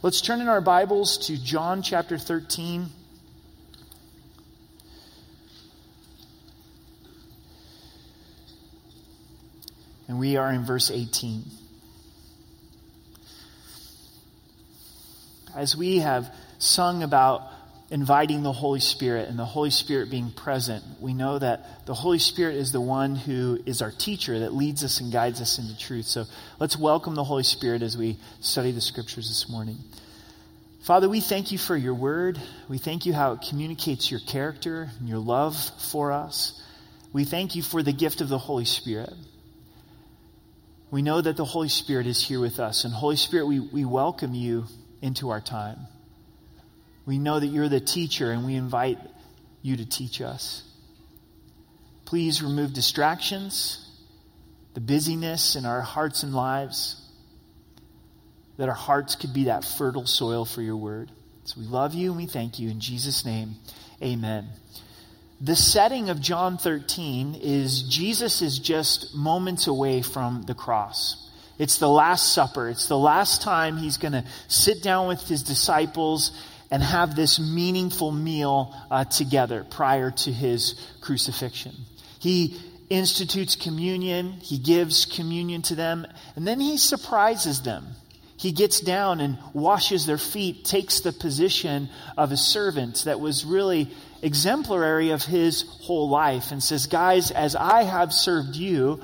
Let's turn in our Bibles to John chapter 13. And we are in verse 18. As we have sung about inviting the Holy Spirit and the Holy Spirit being present, we know that the Holy Spirit is the one who is our teacher that leads us and guides us into truth. So let's welcome the Holy Spirit as we study the scriptures this morning. Father, we thank you for your word. We thank you how it communicates your character and your love for us. We thank you for the gift of the Holy Spirit. We know that the Holy Spirit is here with us. And Holy Spirit, we, we welcome you into our time. We know that you're the teacher, and we invite you to teach us. Please remove distractions, the busyness in our hearts and lives, that our hearts could be that fertile soil for your word. So we love you and we thank you. In Jesus' name, amen. The setting of John 13 is Jesus is just moments away from the cross. It's the Last Supper. It's the last time he's going to sit down with his disciples and have this meaningful meal uh, together prior to his crucifixion. He institutes communion, he gives communion to them, and then he surprises them. He gets down and washes their feet, takes the position of a servant that was really exemplary of his whole life and says, Guys, as I have served you,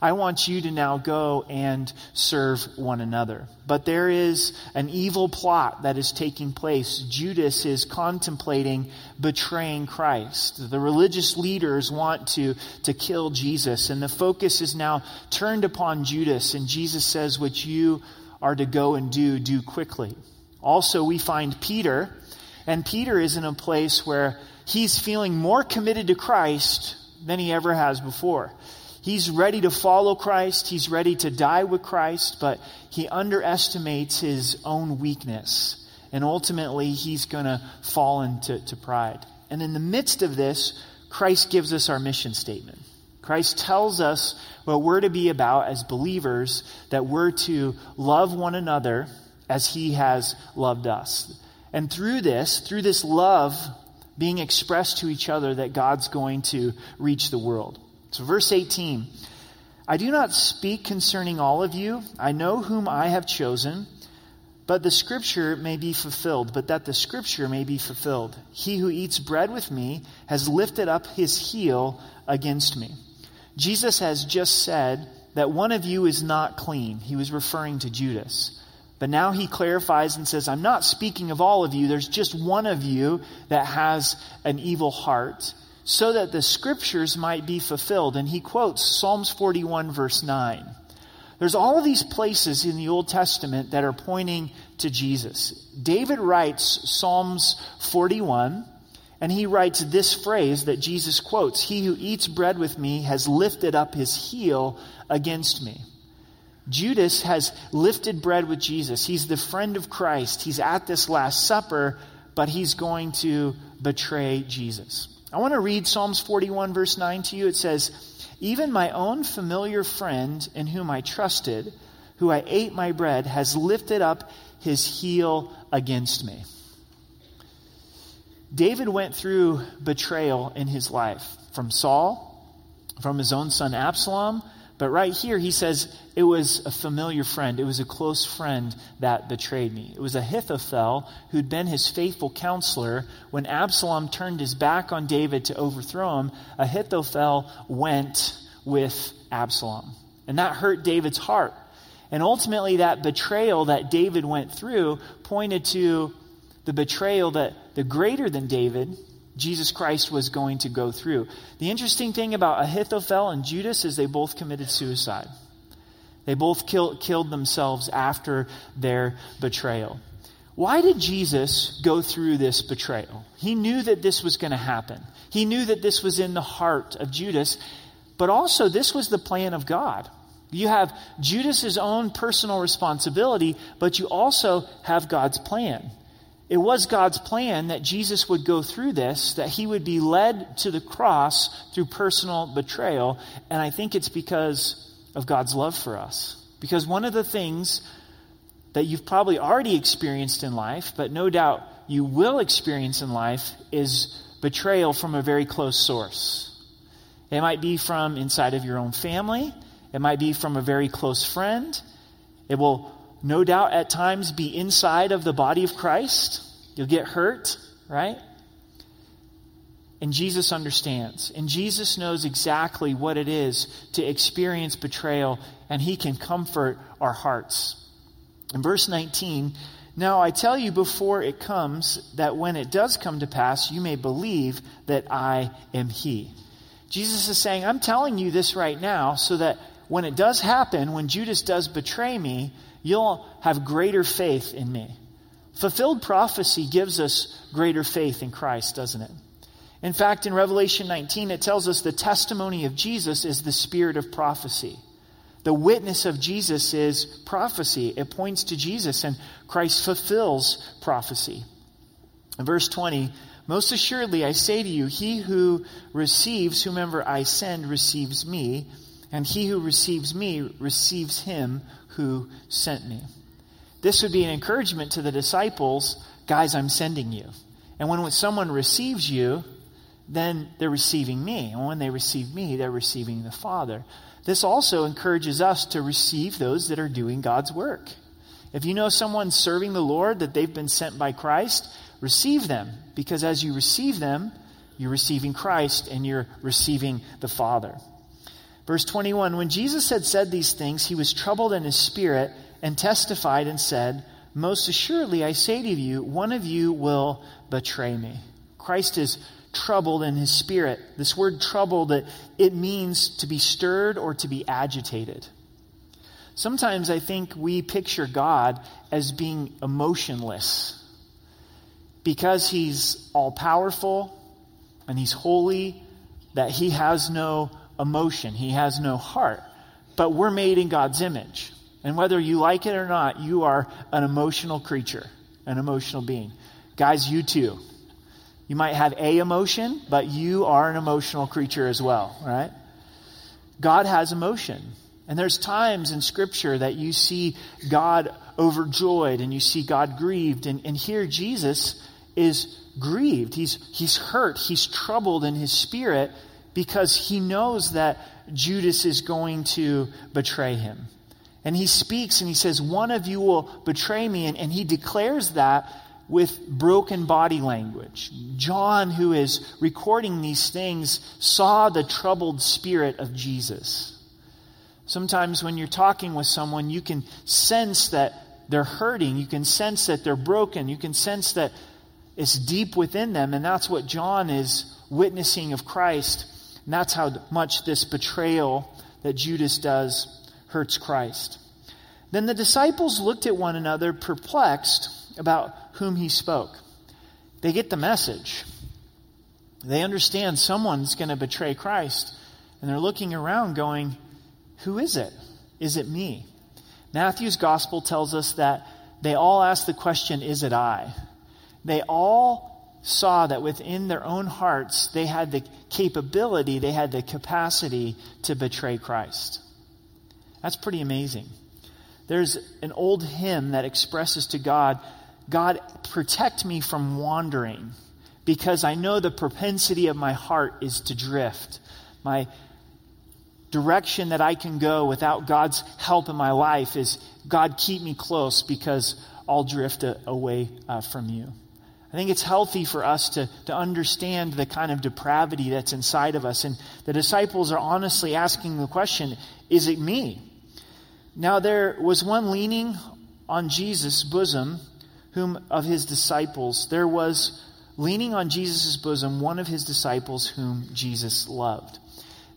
I want you to now go and serve one another. But there is an evil plot that is taking place. Judas is contemplating betraying Christ. The religious leaders want to, to kill Jesus, and the focus is now turned upon Judas, and Jesus says, What you are to go and do, do quickly. Also, we find Peter, and Peter is in a place where he's feeling more committed to Christ than he ever has before. He's ready to follow Christ. He's ready to die with Christ, but he underestimates his own weakness. And ultimately, he's going to fall into to pride. And in the midst of this, Christ gives us our mission statement. Christ tells us what we're to be about as believers, that we're to love one another as he has loved us. And through this, through this love being expressed to each other that God's going to reach the world. So, verse 18 I do not speak concerning all of you. I know whom I have chosen, but the scripture may be fulfilled, but that the scripture may be fulfilled. He who eats bread with me has lifted up his heel against me. Jesus has just said that one of you is not clean. He was referring to Judas. But now he clarifies and says, I'm not speaking of all of you. There's just one of you that has an evil heart, so that the scriptures might be fulfilled. And he quotes Psalms 41, verse 9. There's all of these places in the Old Testament that are pointing to Jesus. David writes Psalms 41, and he writes this phrase that Jesus quotes He who eats bread with me has lifted up his heel against me. Judas has lifted bread with Jesus. He's the friend of Christ. He's at this Last Supper, but he's going to betray Jesus. I want to read Psalms 41, verse 9 to you. It says, Even my own familiar friend in whom I trusted, who I ate my bread, has lifted up his heel against me. David went through betrayal in his life from Saul, from his own son Absalom, but right here, he says, it was a familiar friend. It was a close friend that betrayed me. It was Ahithophel who'd been his faithful counselor. When Absalom turned his back on David to overthrow him, Ahithophel went with Absalom. And that hurt David's heart. And ultimately, that betrayal that David went through pointed to the betrayal that the greater than David, Jesus Christ was going to go through. The interesting thing about Ahithophel and Judas is they both committed suicide. They both kill, killed themselves after their betrayal. Why did Jesus go through this betrayal? He knew that this was going to happen. He knew that this was in the heart of Judas, but also this was the plan of God. You have Judas's own personal responsibility, but you also have God's plan. It was God's plan that Jesus would go through this, that he would be led to the cross through personal betrayal. And I think it's because of God's love for us. Because one of the things that you've probably already experienced in life, but no doubt you will experience in life, is betrayal from a very close source. It might be from inside of your own family, it might be from a very close friend. It will no doubt at times be inside of the body of Christ. You'll get hurt, right? And Jesus understands. And Jesus knows exactly what it is to experience betrayal, and he can comfort our hearts. In verse 19, now I tell you before it comes, that when it does come to pass, you may believe that I am he. Jesus is saying, I'm telling you this right now so that when it does happen, when Judas does betray me, you'll have greater faith in me. Fulfilled prophecy gives us greater faith in Christ, doesn't it? In fact, in Revelation 19, it tells us the testimony of Jesus is the spirit of prophecy. The witness of Jesus is prophecy. It points to Jesus, and Christ fulfills prophecy. In verse 20, most assuredly I say to you, he who receives whomever I send receives me, and he who receives me receives him who sent me. This would be an encouragement to the disciples guys, I'm sending you. And when someone receives you, then they're receiving me. And when they receive me, they're receiving the Father. This also encourages us to receive those that are doing God's work. If you know someone serving the Lord, that they've been sent by Christ, receive them. Because as you receive them, you're receiving Christ and you're receiving the Father. Verse 21 When Jesus had said these things, he was troubled in his spirit and testified and said, Most assuredly, I say to you, one of you will betray me. Christ is troubled in his spirit. This word troubled, it, it means to be stirred or to be agitated. Sometimes I think we picture God as being emotionless because he's all powerful and he's holy, that he has no emotion, he has no heart. But we're made in God's image. And whether you like it or not, you are an emotional creature, an emotional being. Guys, you too. You might have a emotion, but you are an emotional creature as well, right? God has emotion. And there's times in Scripture that you see God overjoyed and you see God grieved. And, and here Jesus is grieved. He's, he's hurt. He's troubled in his spirit because he knows that Judas is going to betray him. And he speaks and he says, One of you will betray me. And, and he declares that with broken body language. John, who is recording these things, saw the troubled spirit of Jesus. Sometimes when you're talking with someone, you can sense that they're hurting. You can sense that they're broken. You can sense that it's deep within them. And that's what John is witnessing of Christ. And that's how much this betrayal that Judas does hurts Christ. Then the disciples looked at one another, perplexed about whom he spoke. They get the message. They understand someone's going to betray Christ. And they're looking around going, Who is it? Is it me? Matthew's gospel tells us that they all asked the question, Is it I? They all saw that within their own hearts, they had the capability, they had the capacity to betray Christ. That's pretty amazing. There's an old hymn that expresses to God God, protect me from wandering because I know the propensity of my heart is to drift. My direction that I can go without God's help in my life is God, keep me close because I'll drift a, away uh, from you. I think it's healthy for us to, to understand the kind of depravity that's inside of us. And the disciples are honestly asking the question is it me? Now, there was one leaning on Jesus' bosom whom of his disciples, there was leaning on Jesus' bosom one of his disciples whom Jesus loved.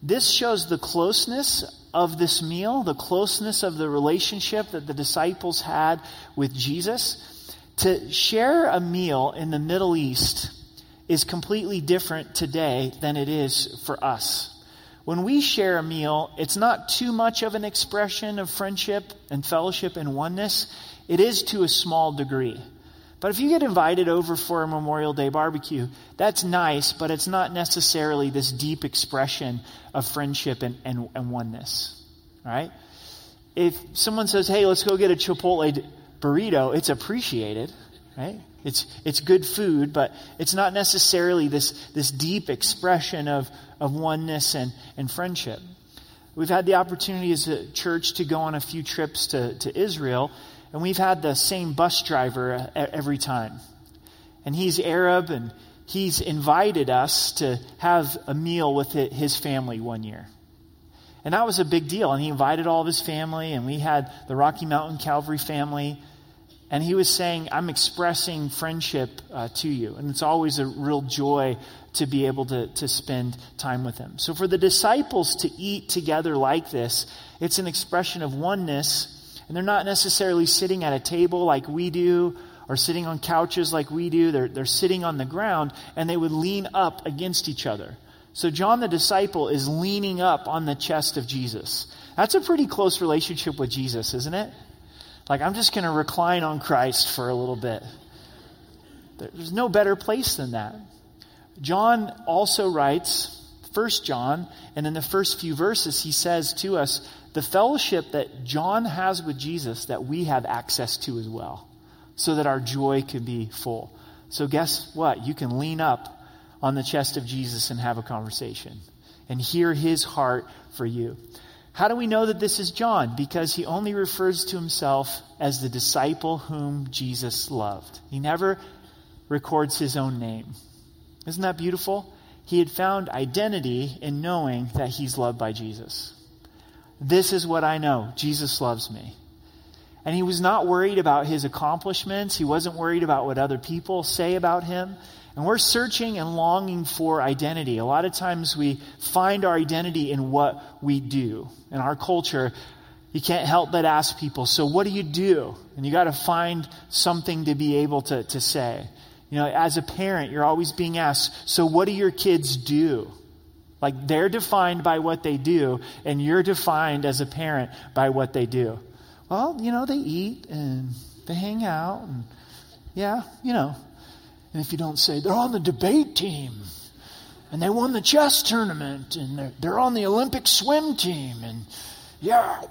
This shows the closeness of this meal, the closeness of the relationship that the disciples had with Jesus. To share a meal in the Middle East is completely different today than it is for us. When we share a meal, it's not too much of an expression of friendship and fellowship and oneness. It is to a small degree. But if you get invited over for a Memorial Day barbecue, that's nice, but it's not necessarily this deep expression of friendship and, and, and oneness. Right? If someone says, hey, let's go get a Chipotle burrito, it's appreciated, right? It's, it's good food, but it's not necessarily this, this deep expression of, of oneness and, and friendship. We've had the opportunity as a church to go on a few trips to, to Israel, and we've had the same bus driver every time. And he's Arab, and he's invited us to have a meal with his family one year. And that was a big deal. And he invited all of his family, and we had the Rocky Mountain Calvary family. And he was saying, I'm expressing friendship uh, to you. And it's always a real joy to be able to, to spend time with him. So for the disciples to eat together like this, it's an expression of oneness. And they're not necessarily sitting at a table like we do or sitting on couches like we do. They're, they're sitting on the ground and they would lean up against each other. So John the disciple is leaning up on the chest of Jesus. That's a pretty close relationship with Jesus, isn't it? Like, I'm just going to recline on Christ for a little bit. There's no better place than that. John also writes, First John, and in the first few verses, he says to us, the fellowship that John has with Jesus that we have access to as well, so that our joy can be full. So, guess what? You can lean up on the chest of Jesus and have a conversation and hear his heart for you. How do we know that this is John? Because he only refers to himself as the disciple whom Jesus loved. He never records his own name. Isn't that beautiful? He had found identity in knowing that he's loved by Jesus. This is what I know Jesus loves me. And he was not worried about his accomplishments. He wasn't worried about what other people say about him. And we're searching and longing for identity. A lot of times we find our identity in what we do. In our culture, you can't help but ask people, so what do you do? And you got to find something to be able to, to say. You know, as a parent, you're always being asked, so what do your kids do? Like they're defined by what they do, and you're defined as a parent by what they do. Well, you know, they eat and they hang out, and yeah, you know, and if you don't say, they're on the debate team, and they won the chess tournament, and they're, they're on the Olympic swim team, and yeah,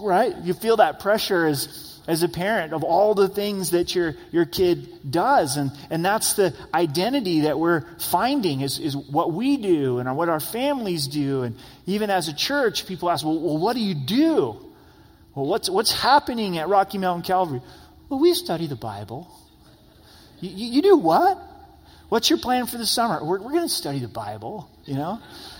right? You feel that pressure as, as a parent of all the things that your, your kid does. And, and that's the identity that we're finding is, is what we do and what our families do. And even as a church, people ask, well, well what do you do? Well, what's, what's happening at Rocky Mountain Calvary? Well, we study the Bible. You, you do what? What's your plan for the summer? We're, we're going to study the Bible, you know?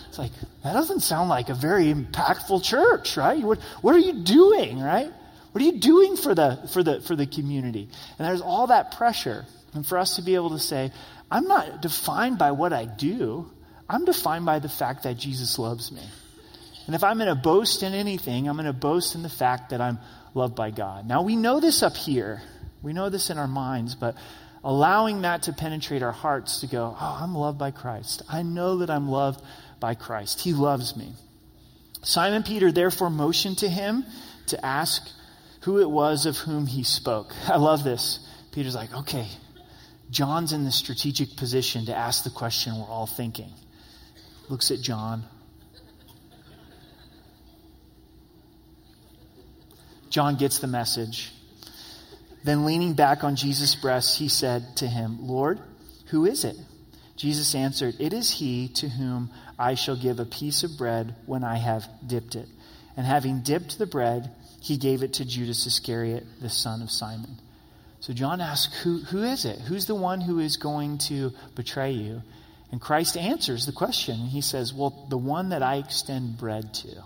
It's like, that doesn't sound like a very impactful church, right? What, what are you doing, right? What are you doing for the, for, the, for the community? And there's all that pressure. And for us to be able to say, I'm not defined by what I do, I'm defined by the fact that Jesus loves me. And if I'm going to boast in anything, I'm going to boast in the fact that I'm loved by God. Now, we know this up here. We know this in our minds, but allowing that to penetrate our hearts to go, oh, I'm loved by Christ. I know that I'm loved by Christ. He loves me. Simon Peter therefore motioned to him to ask who it was of whom he spoke. I love this. Peter's like, okay, John's in the strategic position to ask the question we're all thinking. Looks at John. John gets the message. Then, leaning back on Jesus' breast, he said to him, Lord, who is it? Jesus answered, It is he to whom I shall give a piece of bread when I have dipped it. And having dipped the bread, he gave it to Judas Iscariot, the son of Simon. So John asks, who, who is it? Who's the one who is going to betray you? And Christ answers the question. He says, Well, the one that I extend bread to.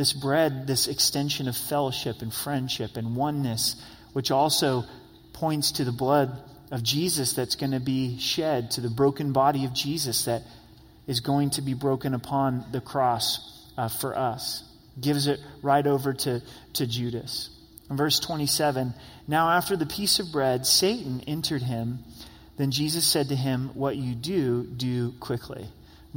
This bread, this extension of fellowship and friendship and oneness, which also points to the blood of Jesus that's going to be shed, to the broken body of Jesus that is going to be broken upon the cross uh, for us. Gives it right over to, to Judas. In verse 27, now after the piece of bread, Satan entered him. Then Jesus said to him, What you do, do quickly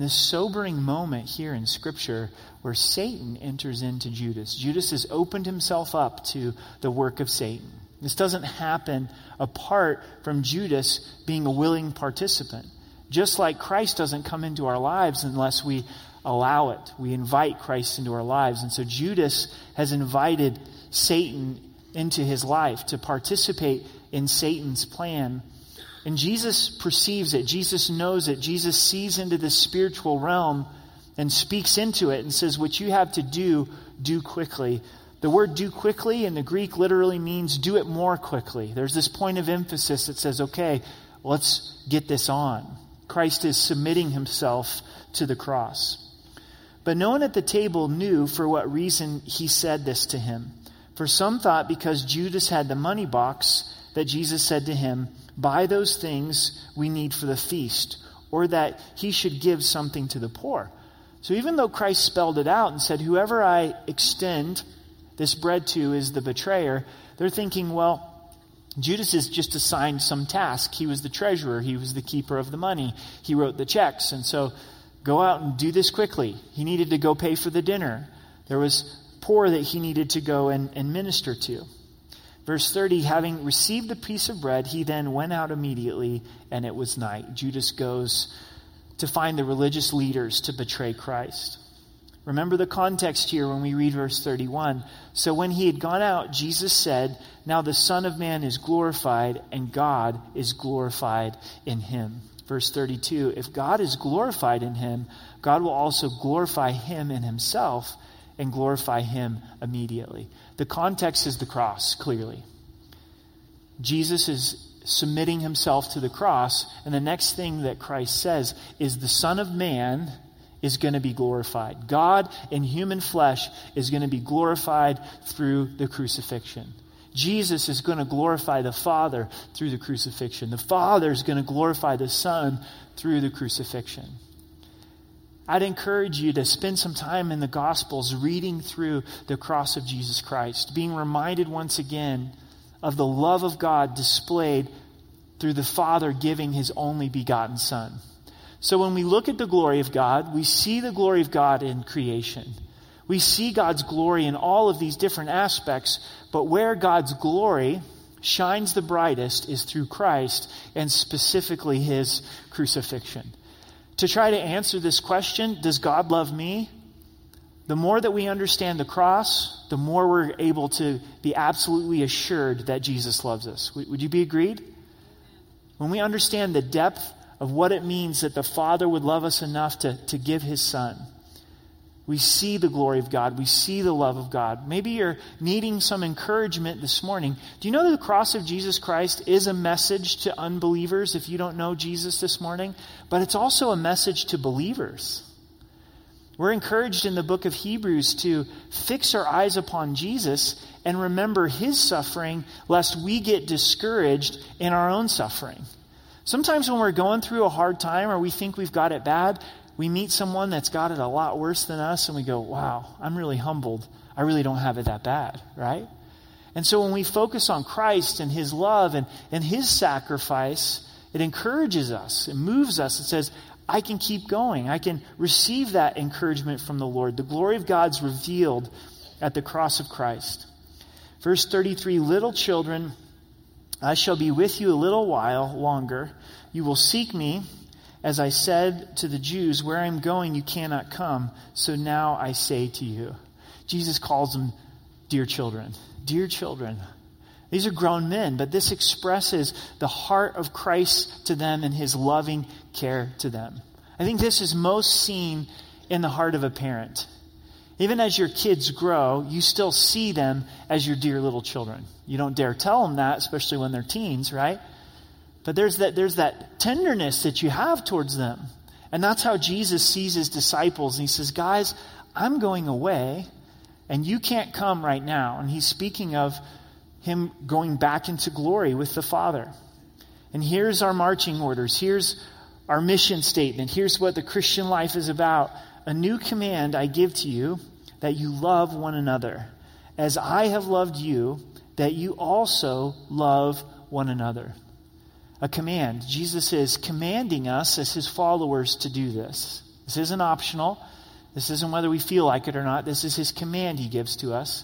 this sobering moment here in Scripture where Satan enters into Judas. Judas has opened himself up to the work of Satan. This doesn't happen apart from Judas being a willing participant. Just like Christ doesn't come into our lives unless we allow it. We invite Christ into our lives. And so Judas has invited Satan into his life, to participate in Satan's plan. And Jesus perceives it. Jesus knows it. Jesus sees into the spiritual realm and speaks into it and says, What you have to do, do quickly. The word do quickly in the Greek literally means do it more quickly. There's this point of emphasis that says, okay, let's get this on. Christ is submitting himself to the cross. But no one at the table knew for what reason he said this to him. For some thought because Judas had the money box that Jesus said to him, Buy those things we need for the feast, or that he should give something to the poor. So even though Christ spelled it out and said, Whoever I extend this bread to is the betrayer, they're thinking, well, Judas is just assigned some task. He was the treasurer, he was the keeper of the money, he wrote the checks, and so go out and do this quickly. He needed to go pay for the dinner. There was poor that he needed to go and, and minister to. Verse 30 Having received the piece of bread, he then went out immediately, and it was night. Judas goes to find the religious leaders to betray Christ. Remember the context here when we read verse 31. So when he had gone out, Jesus said, Now the Son of Man is glorified, and God is glorified in him. Verse 32 If God is glorified in him, God will also glorify him in himself and glorify him immediately. The context is the cross, clearly. Jesus is submitting himself to the cross, and the next thing that Christ says is the Son of Man is going to be glorified. God in human flesh is going to be glorified through the crucifixion. Jesus is going to glorify the Father through the crucifixion. The Father is going to glorify the Son through the crucifixion. I'd encourage you to spend some time in the Gospels reading through the cross of Jesus Christ, being reminded once again of the love of God displayed through the Father giving his only begotten Son. So when we look at the glory of God, we see the glory of God in creation. We see God's glory in all of these different aspects, but where God's glory shines the brightest is through Christ and specifically his crucifixion. To try to answer this question, does God love me? The more that we understand the cross, the more we're able to be absolutely assured that Jesus loves us. Would you be agreed? When we understand the depth of what it means that the Father would love us enough to, to give his Son. We see the glory of God. We see the love of God. Maybe you're needing some encouragement this morning. Do you know that the cross of Jesus Christ is a message to unbelievers if you don't know Jesus this morning? But it's also a message to believers. We're encouraged in the book of Hebrews to fix our eyes upon Jesus and remember his suffering, lest we get discouraged in our own suffering. Sometimes when we're going through a hard time or we think we've got it bad, we meet someone that's got it a lot worse than us and we go, wow, I'm really humbled. I really don't have it that bad, right? And so when we focus on Christ and His love and, and His sacrifice, it encourages us, it moves us. It says, I can keep going. I can receive that encouragement from the Lord. The glory of God's revealed at the cross of Christ. Verse 33 Little children, I shall be with you a little while longer. You will seek me. As I said to the Jews, where I'm going, you cannot come. So now I say to you. Jesus calls them dear children. Dear children. These are grown men, but this expresses the heart of Christ to them and his loving care to them. I think this is most seen in the heart of a parent. Even as your kids grow, you still see them as your dear little children. You don't dare tell them that, especially when they're teens, right? But there's that, there's that tenderness that you have towards them. And that's how Jesus sees his disciples. And he says, Guys, I'm going away, and you can't come right now. And he's speaking of him going back into glory with the Father. And here's our marching orders. Here's our mission statement. Here's what the Christian life is about. A new command I give to you that you love one another. As I have loved you, that you also love one another. A command. Jesus is commanding us as his followers to do this. This isn't optional. This isn't whether we feel like it or not. This is his command he gives to us.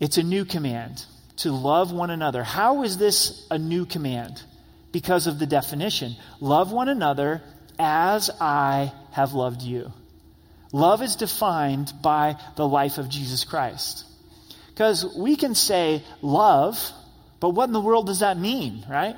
It's a new command to love one another. How is this a new command? Because of the definition. Love one another as I have loved you. Love is defined by the life of Jesus Christ. Because we can say love, but what in the world does that mean, right?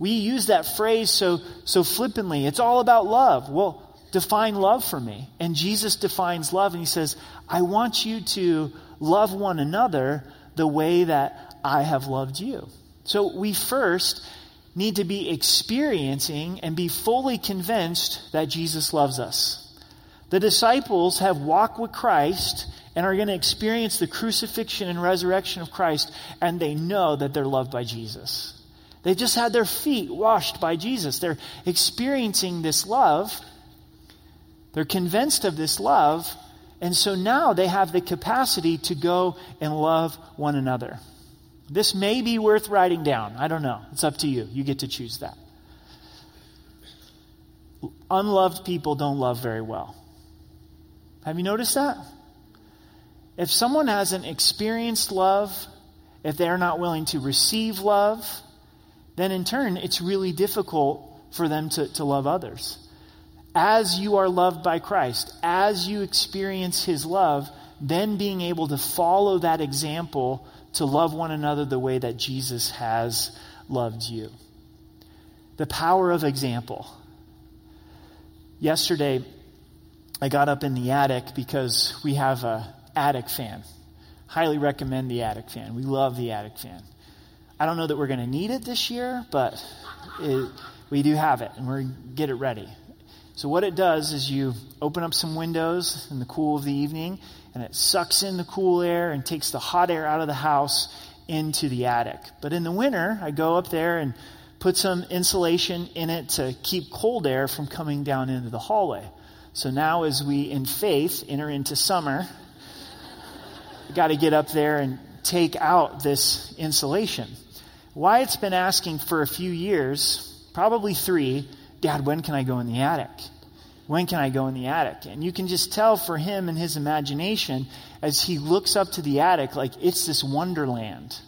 We use that phrase so, so flippantly. It's all about love. Well, define love for me. And Jesus defines love and he says, I want you to love one another the way that I have loved you. So we first need to be experiencing and be fully convinced that Jesus loves us. The disciples have walked with Christ and are going to experience the crucifixion and resurrection of Christ, and they know that they're loved by Jesus. They've just had their feet washed by Jesus. They're experiencing this love. They're convinced of this love. And so now they have the capacity to go and love one another. This may be worth writing down. I don't know. It's up to you. You get to choose that. Unloved people don't love very well. Have you noticed that? If someone hasn't experienced love, if they're not willing to receive love, then in turn, it's really difficult for them to, to love others. As you are loved by Christ, as you experience His love, then being able to follow that example to love one another the way that Jesus has loved you. The power of example. Yesterday, I got up in the attic because we have a attic fan. Highly recommend the attic fan. We love the attic fan. I don't know that we're going to need it this year, but it, we do have it, and we're get it ready. So, what it does is you open up some windows in the cool of the evening, and it sucks in the cool air and takes the hot air out of the house into the attic. But in the winter, I go up there and put some insulation in it to keep cold air from coming down into the hallway. So now, as we in faith enter into summer, got to get up there and take out this insulation. Wyatt's been asking for a few years, probably three, Dad, when can I go in the attic? When can I go in the attic? And you can just tell for him and his imagination as he looks up to the attic, like it's this wonderland.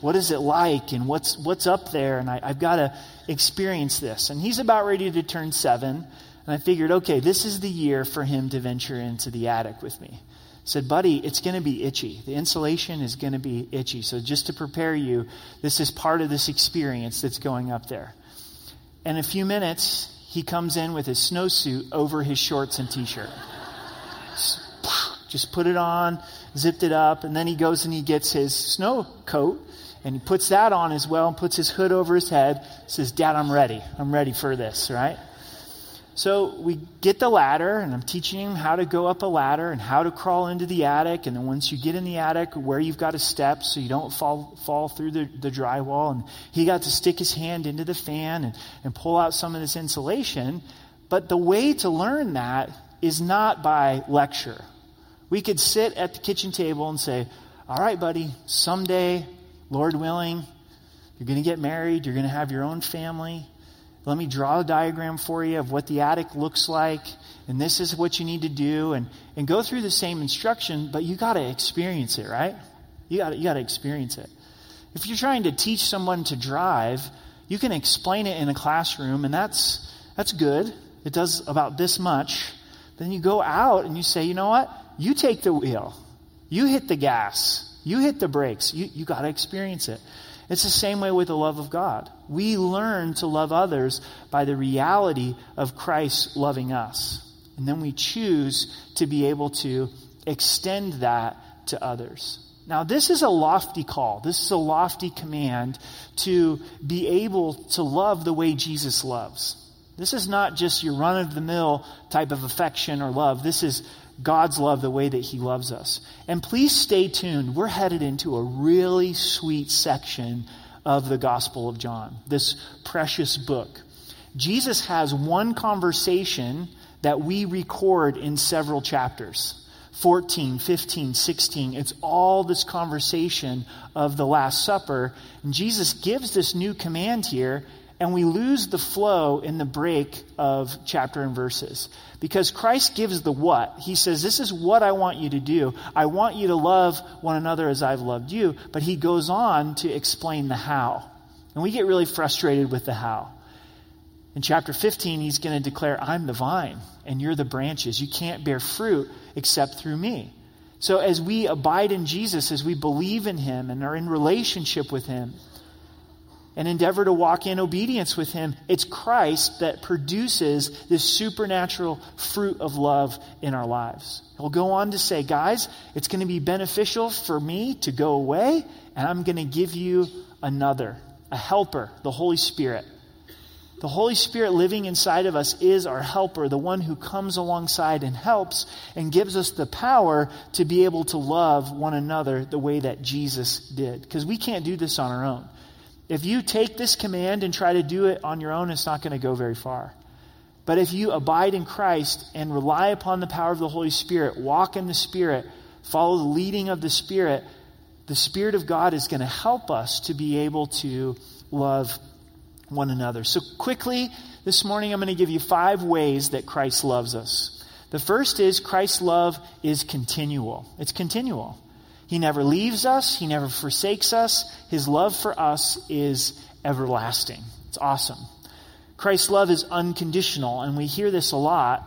What is it like? And what's, what's up there? And I, I've got to experience this. And he's about ready to turn seven. And I figured, okay, this is the year for him to venture into the attic with me. Said, buddy, it's going to be itchy. The insulation is going to be itchy. So just to prepare you, this is part of this experience that's going up there. In a few minutes, he comes in with his snowsuit over his shorts and t-shirt. Just put it on, zipped it up, and then he goes and he gets his snow coat and he puts that on as well and puts his hood over his head. Says, Dad, I'm ready. I'm ready for this, right? So we get the ladder, and I'm teaching him how to go up a ladder and how to crawl into the attic. And then once you get in the attic, where you've got to step so you don't fall fall through the, the drywall. And he got to stick his hand into the fan and, and pull out some of this insulation. But the way to learn that is not by lecture. We could sit at the kitchen table and say, All right, buddy, someday, Lord willing, you're going to get married, you're going to have your own family let me draw a diagram for you of what the attic looks like, and this is what you need to do, and, and go through the same instruction, but you got to experience it, right? You got you to experience it. If you're trying to teach someone to drive, you can explain it in a classroom, and that's, that's good. It does about this much. Then you go out and you say, you know what? You take the wheel. You hit the gas. You hit the brakes. You, you got to experience it. It's the same way with the love of God. We learn to love others by the reality of Christ loving us. And then we choose to be able to extend that to others. Now, this is a lofty call. This is a lofty command to be able to love the way Jesus loves. This is not just your run of the mill type of affection or love. This is God's love the way that He loves us. And please stay tuned. We're headed into a really sweet section of the Gospel of John, this precious book. Jesus has one conversation that we record in several chapters 14, 15, 16. It's all this conversation of the Last Supper. And Jesus gives this new command here, and we lose the flow in the break of chapter and verses. Because Christ gives the what. He says, This is what I want you to do. I want you to love one another as I've loved you. But he goes on to explain the how. And we get really frustrated with the how. In chapter 15, he's going to declare, I'm the vine, and you're the branches. You can't bear fruit except through me. So as we abide in Jesus, as we believe in him and are in relationship with him, and endeavor to walk in obedience with him, it's Christ that produces this supernatural fruit of love in our lives. He'll go on to say, guys, it's going to be beneficial for me to go away, and I'm going to give you another, a helper, the Holy Spirit. The Holy Spirit living inside of us is our helper, the one who comes alongside and helps and gives us the power to be able to love one another the way that Jesus did. Because we can't do this on our own. If you take this command and try to do it on your own, it's not going to go very far. But if you abide in Christ and rely upon the power of the Holy Spirit, walk in the Spirit, follow the leading of the Spirit, the Spirit of God is going to help us to be able to love one another. So, quickly, this morning I'm going to give you five ways that Christ loves us. The first is Christ's love is continual. It's continual. He never leaves us, He never forsakes us. His love for us is everlasting. It's awesome. Christ's love is unconditional, and we hear this a lot.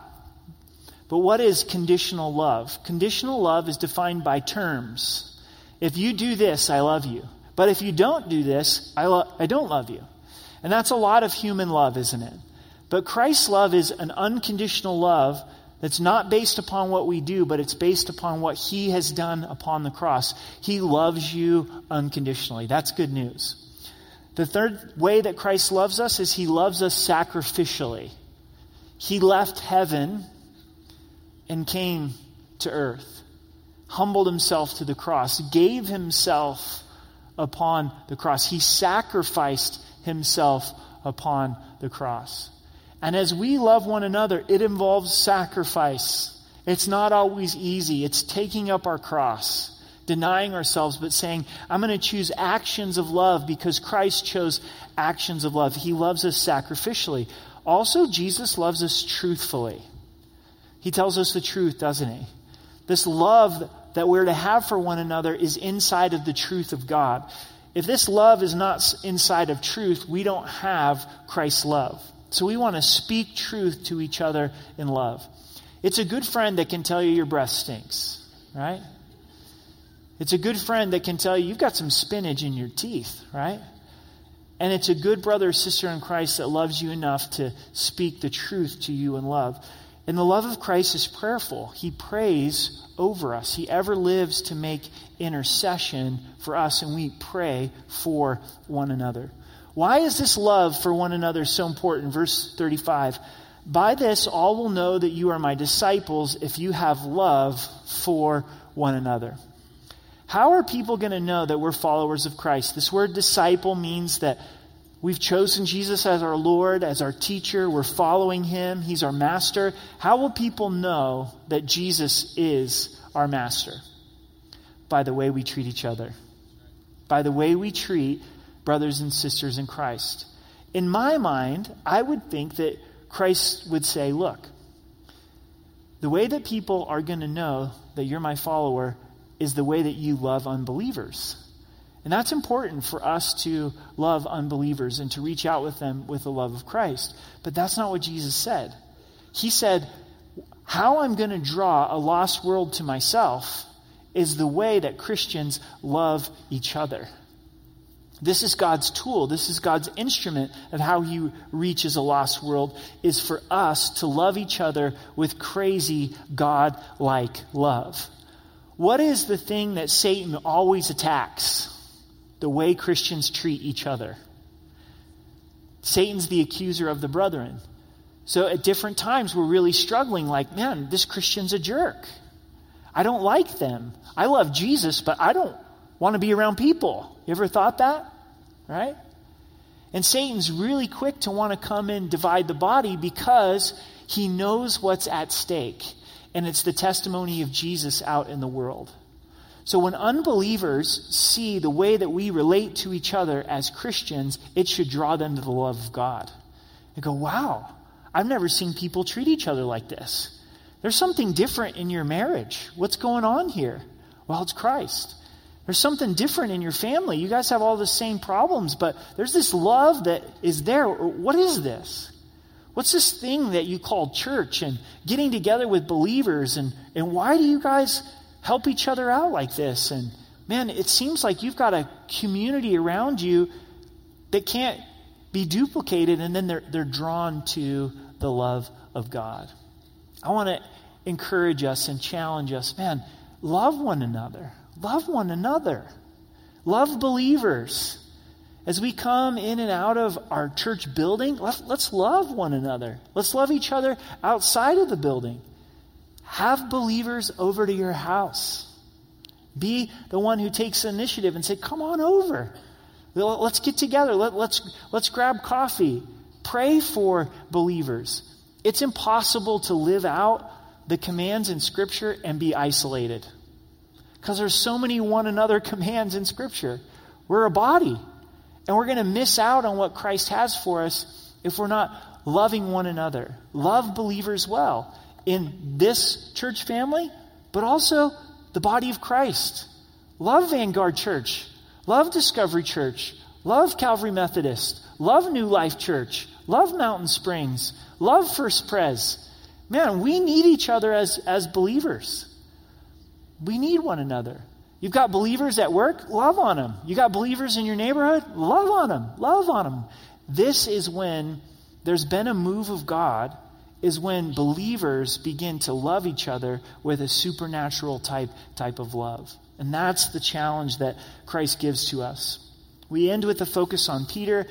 But what is conditional love? Conditional love is defined by terms. If you do this, I love you. But if you don't do this, I, lo- I don't love you. And that's a lot of human love, isn't it? But Christ's love is an unconditional love that's not based upon what we do, but it's based upon what He has done upon the cross. He loves you unconditionally. That's good news. The third way that Christ loves us is He loves us sacrificially. He left heaven and came to earth, humbled Himself to the cross, gave Himself upon the cross. He sacrificed Himself upon the cross. And as we love one another, it involves sacrifice. It's not always easy. It's taking up our cross, denying ourselves, but saying, I'm going to choose actions of love because Christ chose actions of love. He loves us sacrificially. Also, Jesus loves us truthfully. He tells us the truth, doesn't he? This love that we're to have for one another is inside of the truth of God. If this love is not inside of truth, we don't have Christ's love. So we want to speak truth to each other in love. It's a good friend that can tell you your breath stinks, right? It's a good friend that can tell you you've got some spinach in your teeth, right? And it's a good brother or sister in Christ that loves you enough to speak the truth to you in love. And the love of Christ is prayerful. He prays over us. He ever lives to make intercession for us, and we pray for one another. Why is this love for one another so important? Verse 35. By this all will know that you are my disciples if you have love for one another. How are people going to know that we're followers of Christ? This word disciple means that we've chosen Jesus as our Lord, as our teacher. We're following him. He's our master. How will people know that Jesus is our master? By the way we treat each other. By the way we treat brothers and sisters in Christ. In my mind, I would think that Christ would say, Look, the way that people are going to know that you're my follower is the way that you love unbelievers. And that's important for us to love unbelievers and to reach out with them with the love of Christ. But that's not what Jesus said. He said, How I'm going to draw a lost world to myself is the way that Christians love each other. This is God's tool. This is God's instrument of how he reaches a lost world is for us to love each other with crazy God-like love. What is the thing that Satan always attacks? The way Christians treat each other. Satan's the accuser of the brethren. So at different times we're really struggling like, man, this Christian's a jerk. I don't like them. I love Jesus, but I don't want to be around people. You ever thought that? Right? And Satan's really quick to want to come and divide the body because he knows what's at stake. And it's the testimony of Jesus out in the world. So when unbelievers see the way that we relate to each other as Christians, it should draw them to the love of God. They go, wow, I've never seen people treat each other like this. There's something different in your marriage. What's going on here? Well, it's Christ. There's something different in your family. You guys have all the same problems, but there's this love that is there. What is this? What's this thing that you call church and getting together with believers? And, and why do you guys help each other out like this. And man, it seems like you've got a community around you that can't be duplicated, and then they're, they're drawn to the love of God. I want to encourage us and challenge us man, love one another. Love one another. Love believers. As we come in and out of our church building, let's, love one another. Let's love each other outside of the building. Have believers over to your house. Be the one who takes initiative and say, Come on over. Let's get together. Let, let's, let's grab coffee. Pray for believers. It's impossible to live out the commands in Scripture and be isolated. Because there's so many one another commands in Scripture. We're a body. And we're going to miss out on what Christ has for us if we're not loving one another. Love believers well in this church family, but also the body of Christ. Love Vanguard Church. Love Discovery Church. Love Calvary Methodist. Love New Life Church. Love Mountain Springs. Love First Pres. Man, we need each other as, as believers. We need one another. You've got believers at work, love on them. You got believers in your neighborhood, love on them. Love on them. This is when there's been a move of God is when believers begin to love each other with a supernatural type type of love. And that's the challenge that Christ gives to us. We end with a focus on Peter.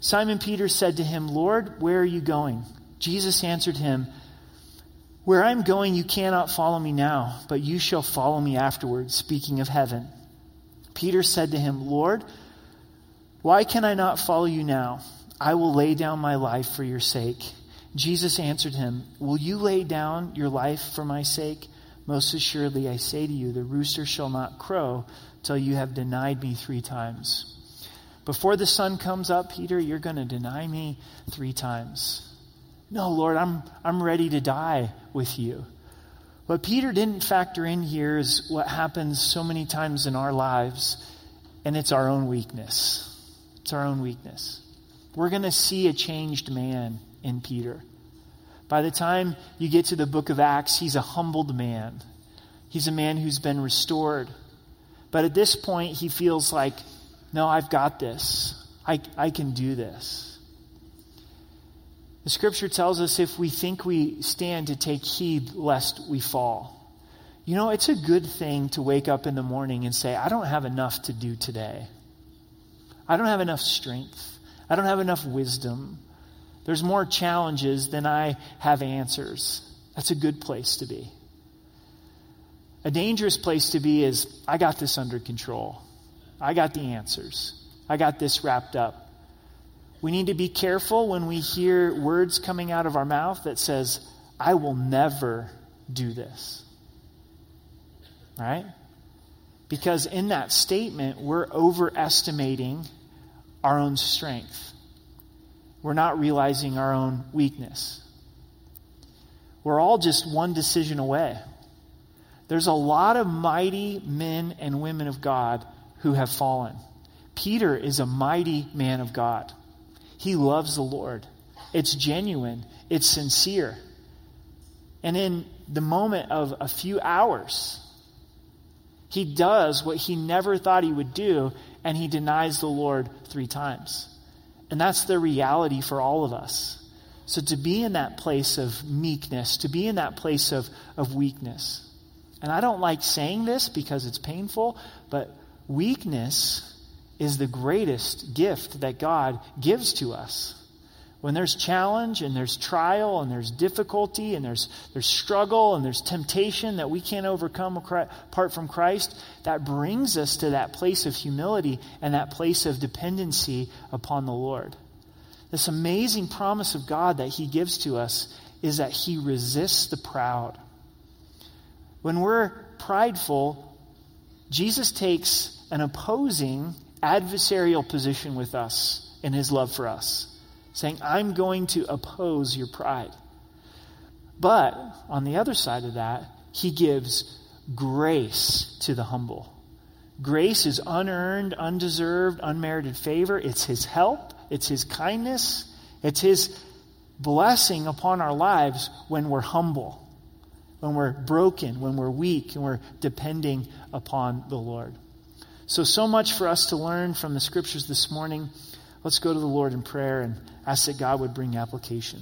Simon Peter said to him, "Lord, where are you going?" Jesus answered him, where I'm going, you cannot follow me now, but you shall follow me afterwards, speaking of heaven. Peter said to him, Lord, why can I not follow you now? I will lay down my life for your sake. Jesus answered him, Will you lay down your life for my sake? Most assuredly, I say to you, the rooster shall not crow till you have denied me three times. Before the sun comes up, Peter, you're going to deny me three times. No, Lord, I'm, I'm ready to die with you. What Peter didn't factor in here is what happens so many times in our lives, and it's our own weakness. It's our own weakness. We're going to see a changed man in Peter. By the time you get to the book of Acts, he's a humbled man. He's a man who's been restored. But at this point, he feels like, no, I've got this. I, I can do this. The scripture tells us if we think we stand to take heed lest we fall. You know, it's a good thing to wake up in the morning and say, I don't have enough to do today. I don't have enough strength. I don't have enough wisdom. There's more challenges than I have answers. That's a good place to be. A dangerous place to be is, I got this under control. I got the answers. I got this wrapped up. We need to be careful when we hear words coming out of our mouth that says, I will never do this. Right? Because in that statement, we're overestimating our own strength. We're not realizing our own weakness. We're all just one decision away. There's a lot of mighty men and women of God who have fallen. Peter is a mighty man of God. He loves the Lord. It's genuine, it's sincere. And in the moment of a few hours, he does what he never thought he would do, and he denies the Lord three times. And that's the reality for all of us. So to be in that place of meekness, to be in that place of, of weakness. And I don't like saying this because it's painful, but weakness is the greatest gift that God gives to us. When there's challenge and there's trial and there's difficulty and there's, there's struggle and there's temptation that we can't overcome apart from Christ, that brings us to that place of humility and that place of dependency upon the Lord. This amazing promise of God that He gives to us is that He resists the proud. When we're prideful, Jesus takes an opposing adversarial position with us in his love for us, saying, I'm going to oppose your pride. But on the other side of that, he gives grace to the humble. Grace is unearned, undeserved, unmerited favor. It's his help, it's his kindness, it's his blessing upon our lives when we're humble, when we're broken, when we're weak, and we're depending upon the Lord. So, so much for us to learn from the scriptures this morning. Let's go to the Lord in prayer and ask that God would bring application.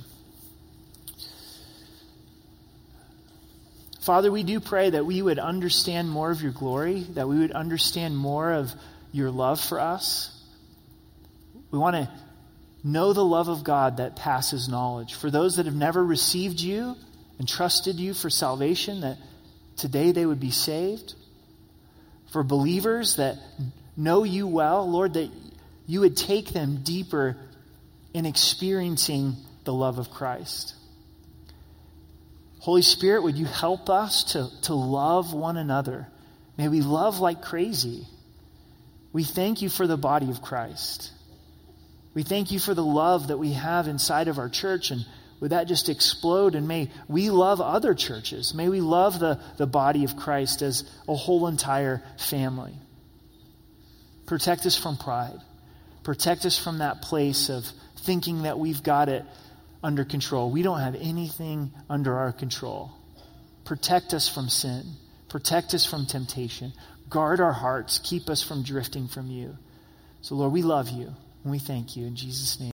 Father, we do pray that we would understand more of your glory, that we would understand more of your love for us. We want to know the love of God that passes knowledge. For those that have never received you and trusted you for salvation, that today they would be saved. For believers that know you well, Lord, that you would take them deeper in experiencing the love of Christ. Holy Spirit, would you help us to, to love one another? May we love like crazy. We thank you for the body of Christ. We thank you for the love that we have inside of our church, and would that just explode? And may we love other churches. May we love the, the body of Christ as a whole entire family. Protect us from pride. Protect us from that place of thinking that we've got it under control. We don't have anything under our control. Protect us from sin. Protect us from temptation. Guard our hearts. Keep us from drifting from you. So, Lord, we love you and we thank you in Jesus' name.